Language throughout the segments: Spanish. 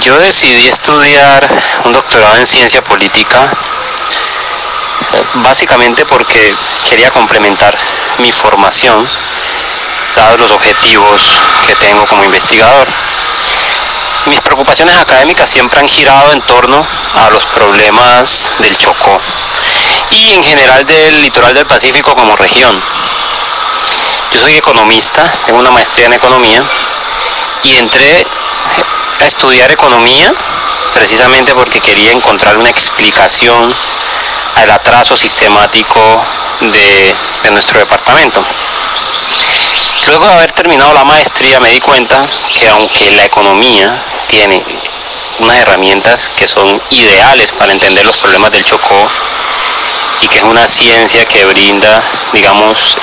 Yo decidí estudiar un doctorado en ciencia política básicamente porque quería complementar mi formación, dados los objetivos que tengo como investigador. Mis preocupaciones académicas siempre han girado en torno a los problemas del Chocó y en general del litoral del Pacífico como región. Yo soy economista, tengo una maestría en economía y entré a estudiar economía precisamente porque quería encontrar una explicación al atraso sistemático de, nuestro departamento. Luego de haber terminado la maestría me di cuenta que aunque la economía tiene unas herramientas que son ideales para entender los problemas del Chocó y que es una ciencia que brinda, digamos,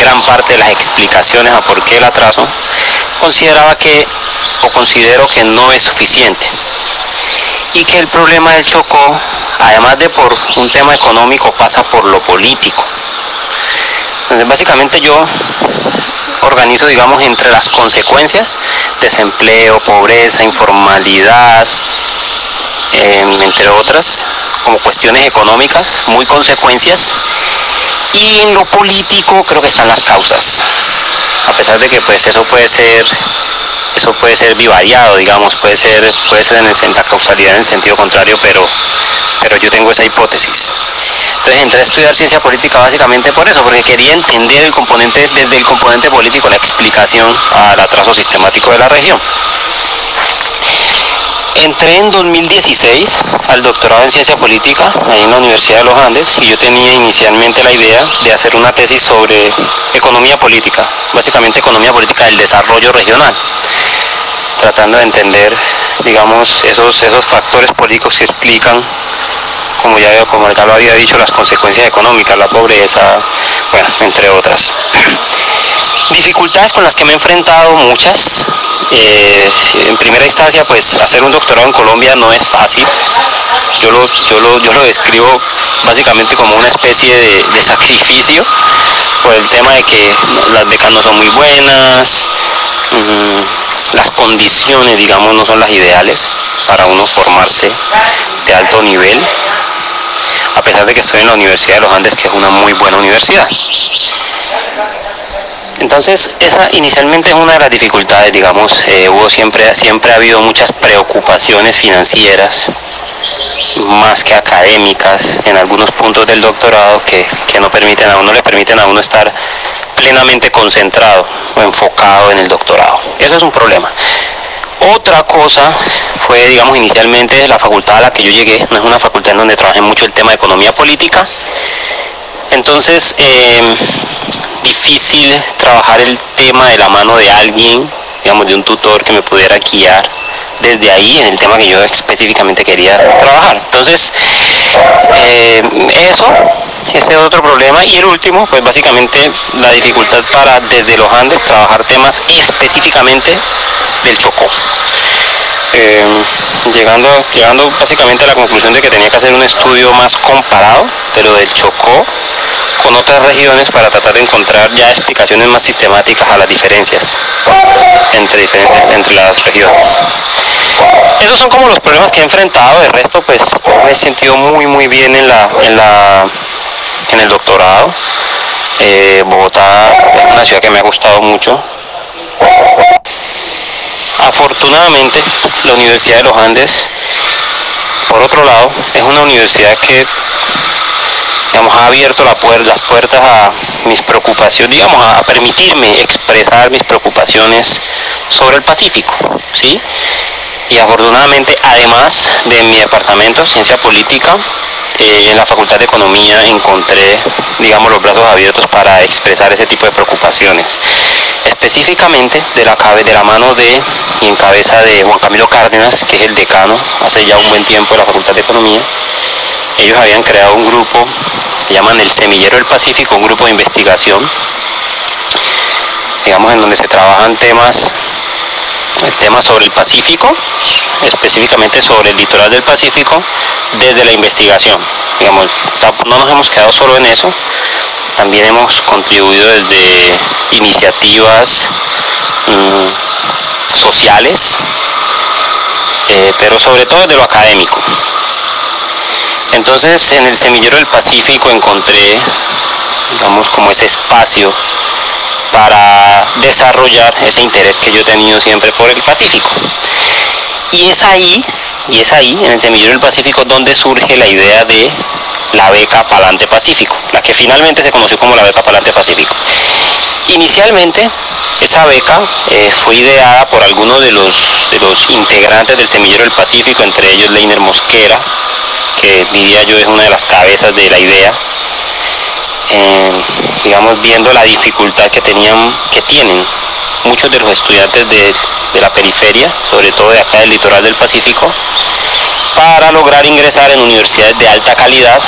gran parte de las explicaciones a por qué el atraso, consideraba que o considero que no es suficiente. Y que el problema del Chocó, además de por un tema económico, pasa por lo político. Entonces, básicamente yo organizo, digamos, entre las consecuencias, desempleo, pobreza, informalidad, em, entre otras, como cuestiones económicas, muy consecuencias, y en lo político creo que están las causas, a pesar de que pues eso puede ser eso puede ser bivariado, digamos, puede ser, puede ser en, el, la causalidad en el sentido contrario, pero, pero yo tengo esa hipótesis. Entonces entré a estudiar ciencia política básicamente por eso, porque quería entender el componente, desde el componente político, la explicación al atraso sistemático de la región. Entré en 2016 al doctorado en ciencia política ahí en la Universidad de los Andes y yo tenía inicialmente la idea de hacer una tesis sobre economía política, básicamente economía política del desarrollo regional, tratando de entender, digamos, esos, esos factores políticos que explican como ya, como ya lo había dicho, las consecuencias económicas, la pobreza, bueno, entre otras. Dificultades con las que me he enfrentado muchas. Eh, instancia, pues hacer un doctorado en Colombia no es fácil. Yo lo, yo lo, describo básicamente como una especie de, sacrificio por el tema de que las becas no son muy buenas, mm, las condiciones, digamos, no son las ideales para uno formarse de alto nivel a pesar de que estoy en la Universidad de los Andes, que es una muy buena universidad. Entonces, esa inicialmente es una de las dificultades, digamos, eh, hubo siempre, siempre ha habido muchas preocupaciones financieras, más que académicas, en algunos puntos del doctorado que, que no permiten a uno, le permiten a uno estar plenamente concentrado o enfocado en el doctorado. Eso es un problema. Otra cosa fue, digamos, inicialmente la facultad a la que yo llegué, no es una facultad en donde trabajé mucho el tema de economía política. Entonces, em, difícil trabajar el tema de la mano de alguien, digamos, de un tutor que me pudiera guiar desde ahí en el tema que yo específicamente quería trabajar. Entonces, em, eso, ese es otro problema. Y el último, pues básicamente la dificultad para desde los Andes trabajar temas específicamente del Chocó. Em, llegando, llegando básicamente a la conclusión de que tenía que hacer un estudio más comparado de lo del Chocó con otras regiones para tratar de encontrar ya explicaciones más sistemáticas a las diferencias entre, entre las regiones. Esos son como los problemas que he enfrentado, de resto pues me he sentido muy muy bien en la, en la en el doctorado. Eh, Bogotá es una ciudad que me ha gustado mucho. Afortunadamente, la Universidad de los Andes, por otro lado, es una universidad que digamos, ha abierto la las puertas a mis preocupaciones, digamos, a, permitirme expresar mis preocupaciones sobre el Pacífico, ¿sí? Y afortunadamente, además de mi departamento, Ciencia Política, eh, en la Facultad de Economía encontré, digamos, los brazos abiertos para expresar ese tipo de preocupaciones. Específicamente de la, de la mano de y en cabeza de Juan Camilo Cárdenas, que es el decano hace ya un buen tiempo de la Facultad de Economía. Ellos habían creado un grupo llaman el Semillero del Pacífico, un grupo de investigación, digamos, en donde se trabajan temas temas sobre el Pacífico, específicamente sobre el litoral del Pacífico, desde la investigación. Digamos, no nos hemos quedado solo en eso, también hemos contribuido desde iniciativas mm, sociales, eh, pero sobre todo de lo académico. Entonces en el semillero del Pacífico encontré, digamos, como ese espacio para desarrollar ese interés que yo he tenido siempre por el Pacífico. Y es ahí, y es ahí, en el semillero del Pacífico, donde surge la idea de la beca Palante Pacífico, la que finalmente se conoció como la beca Palante Pacífico. Inicialmente, esa beca eh, fue ideada por algunos de los, de los integrantes del Semillero del Pacífico, entre ellos Leiner Mosquera, que diría yo es una de las cabezas de la idea, eh, digamos, viendo la dificultad que tenían, que tienen muchos de los estudiantes de, de la periferia, sobre todo de acá del litoral del Pacífico, para lograr ingresar en universidades de alta calidad,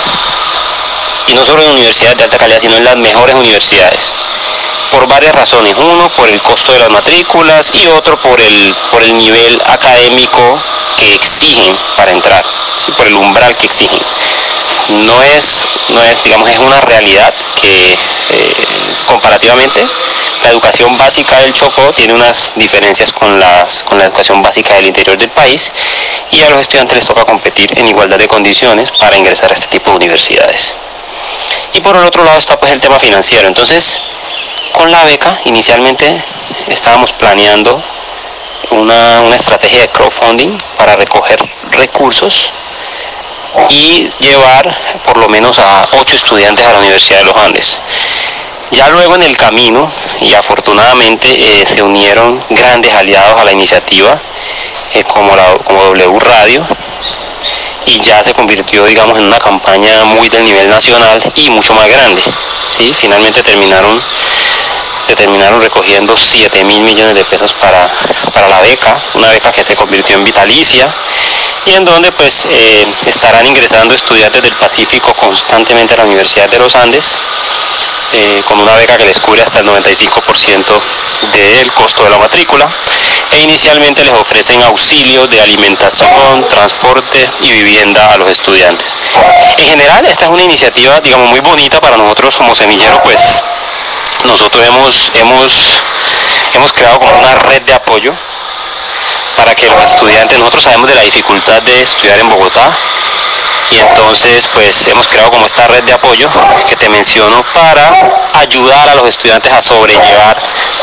y no solo en universidades de alta calidad, sino en las mejores universidades por varias razones. Uno, por el costo de las matrículas y otro por el, por el nivel académico que exigen para entrar, por el umbral que exigen. No es, no es, digamos, es una realidad que eh, comparativamente la educación básica del Chocó tiene unas diferencias con, las, con la educación básica del interior del país y a los estudiantes les toca competir en igualdad de condiciones para ingresar a este tipo de universidades. Y por el otro lado está pues el tema financiero. Entonces, con la beca inicialmente estábamos planeando una, estrategia de crowdfunding para recoger recursos y llevar por lo menos a ocho estudiantes a la Universidad de los Andes. Ya luego en el camino, y afortunadamente eh, se unieron grandes aliados a la iniciativa, eh, como, la, como W Radio, y ya se convirtió, digamos, en una campaña muy del nivel nacional y mucho más grande. ¿sí? Finalmente terminaron se terminaron recogiendo 7 mil millones de pesos para, la beca, una beca que se convirtió en vitalicia y en donde pues eh, estarán ingresando estudiantes del Pacífico constantemente a la Universidad de los Andes eh, con una beca que les cubre hasta el 95% del costo de la matrícula e inicialmente les ofrecen auxilio de alimentación, transporte y vivienda a los estudiantes. En general esta es una iniciativa digamos muy bonita para nosotros como semillero pues nosotros hemos, hemos, hemos creado como una red de apoyo para que los estudiantes, nosotros sabemos de la dificultad de estudiar en Bogotá y entonces pues hemos creado como esta red de apoyo que te menciono para ayudar a los estudiantes a sobrellevar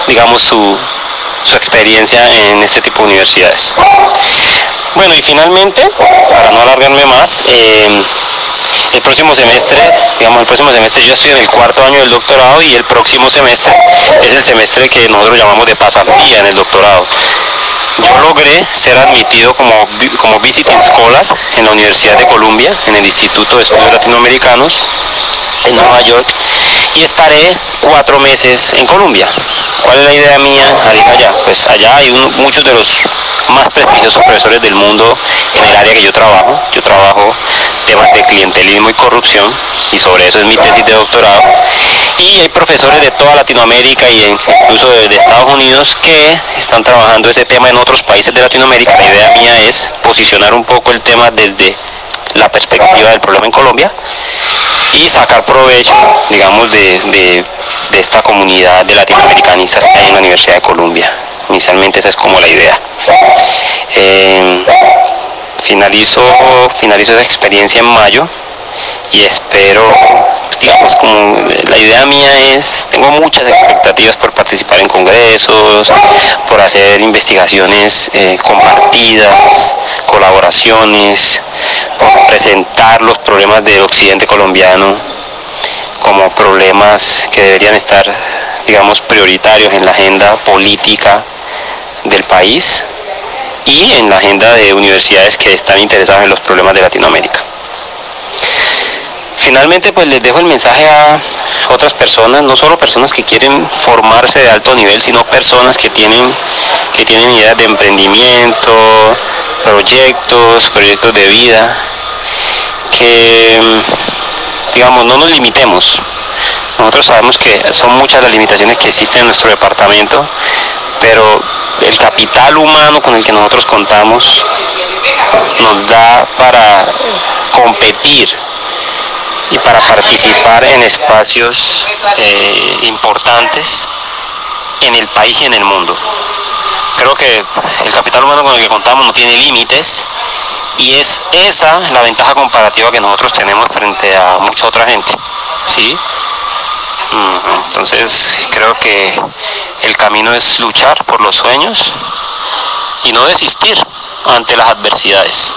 digamos su, experiencia en este tipo de universidades. Bueno y finalmente, para no alargarme más, eh, el próximo semestre, digamos, el próximo semestre yo estoy en el cuarto año del doctorado y el próximo semestre es el semestre que nosotros llamamos de pasantía en el doctorado. Yo logré ser admitido como, como visiting scholar en la Universidad de Columbia, en el Instituto de Estudios Latinoamericanos en Nueva York y estaré cuatro meses en Colombia. ¿Cuál es la idea mía al allá? Pues allá hay muchos de los más prestigiosos profesores del mundo en el área que yo trabajo. Yo trabajo temas de clientelismo y corrupción y sobre eso es mi tesis de doctorado. Y hay profesores de toda Latinoamérica y incluso de, de Estados Unidos que están trabajando ese tema en otros países de Latinoamérica. La idea mía es posicionar un poco el tema desde la perspectiva del problema en Colombia y sacar provecho, digamos, de, esta comunidad de latinoamericanistas en la Universidad de Columbia. Inicialmente esa es como la idea. Eh, finalizo, finalizo esa experiencia en mayo y espero, digamos, como la idea mía es, tengo muchas expectativas por participar en congresos, por hacer investigaciones eh, compartidas, colaboraciones, por presentar los problemas del occidente colombiano como problemas que deberían estar, digamos, prioritarios en la agenda política del país y en la agenda de universidades que están interesadas en los problemas de Latinoamérica. Finalmente, pues les dejo el mensaje a otras personas, no solo personas que quieren formarse de alto nivel, sino personas que tienen, que tienen ideas de emprendimiento, proyectos, proyectos de vida, que digamos no nos limitemos. Nosotros sabemos que son muchas las limitaciones que existen en nuestro departamento, pero el capital humano con el que nosotros contamos nos da para competir y para participar en espacios eh, importantes en el país y en el mundo. creo que el capital humano con el que contamos no tiene límites y es esa la ventaja comparativa que nosotros tenemos frente a mucha otra gente. ¿sí? Entonces creo que el camino es luchar por los sueños y no desistir ante las adversidades.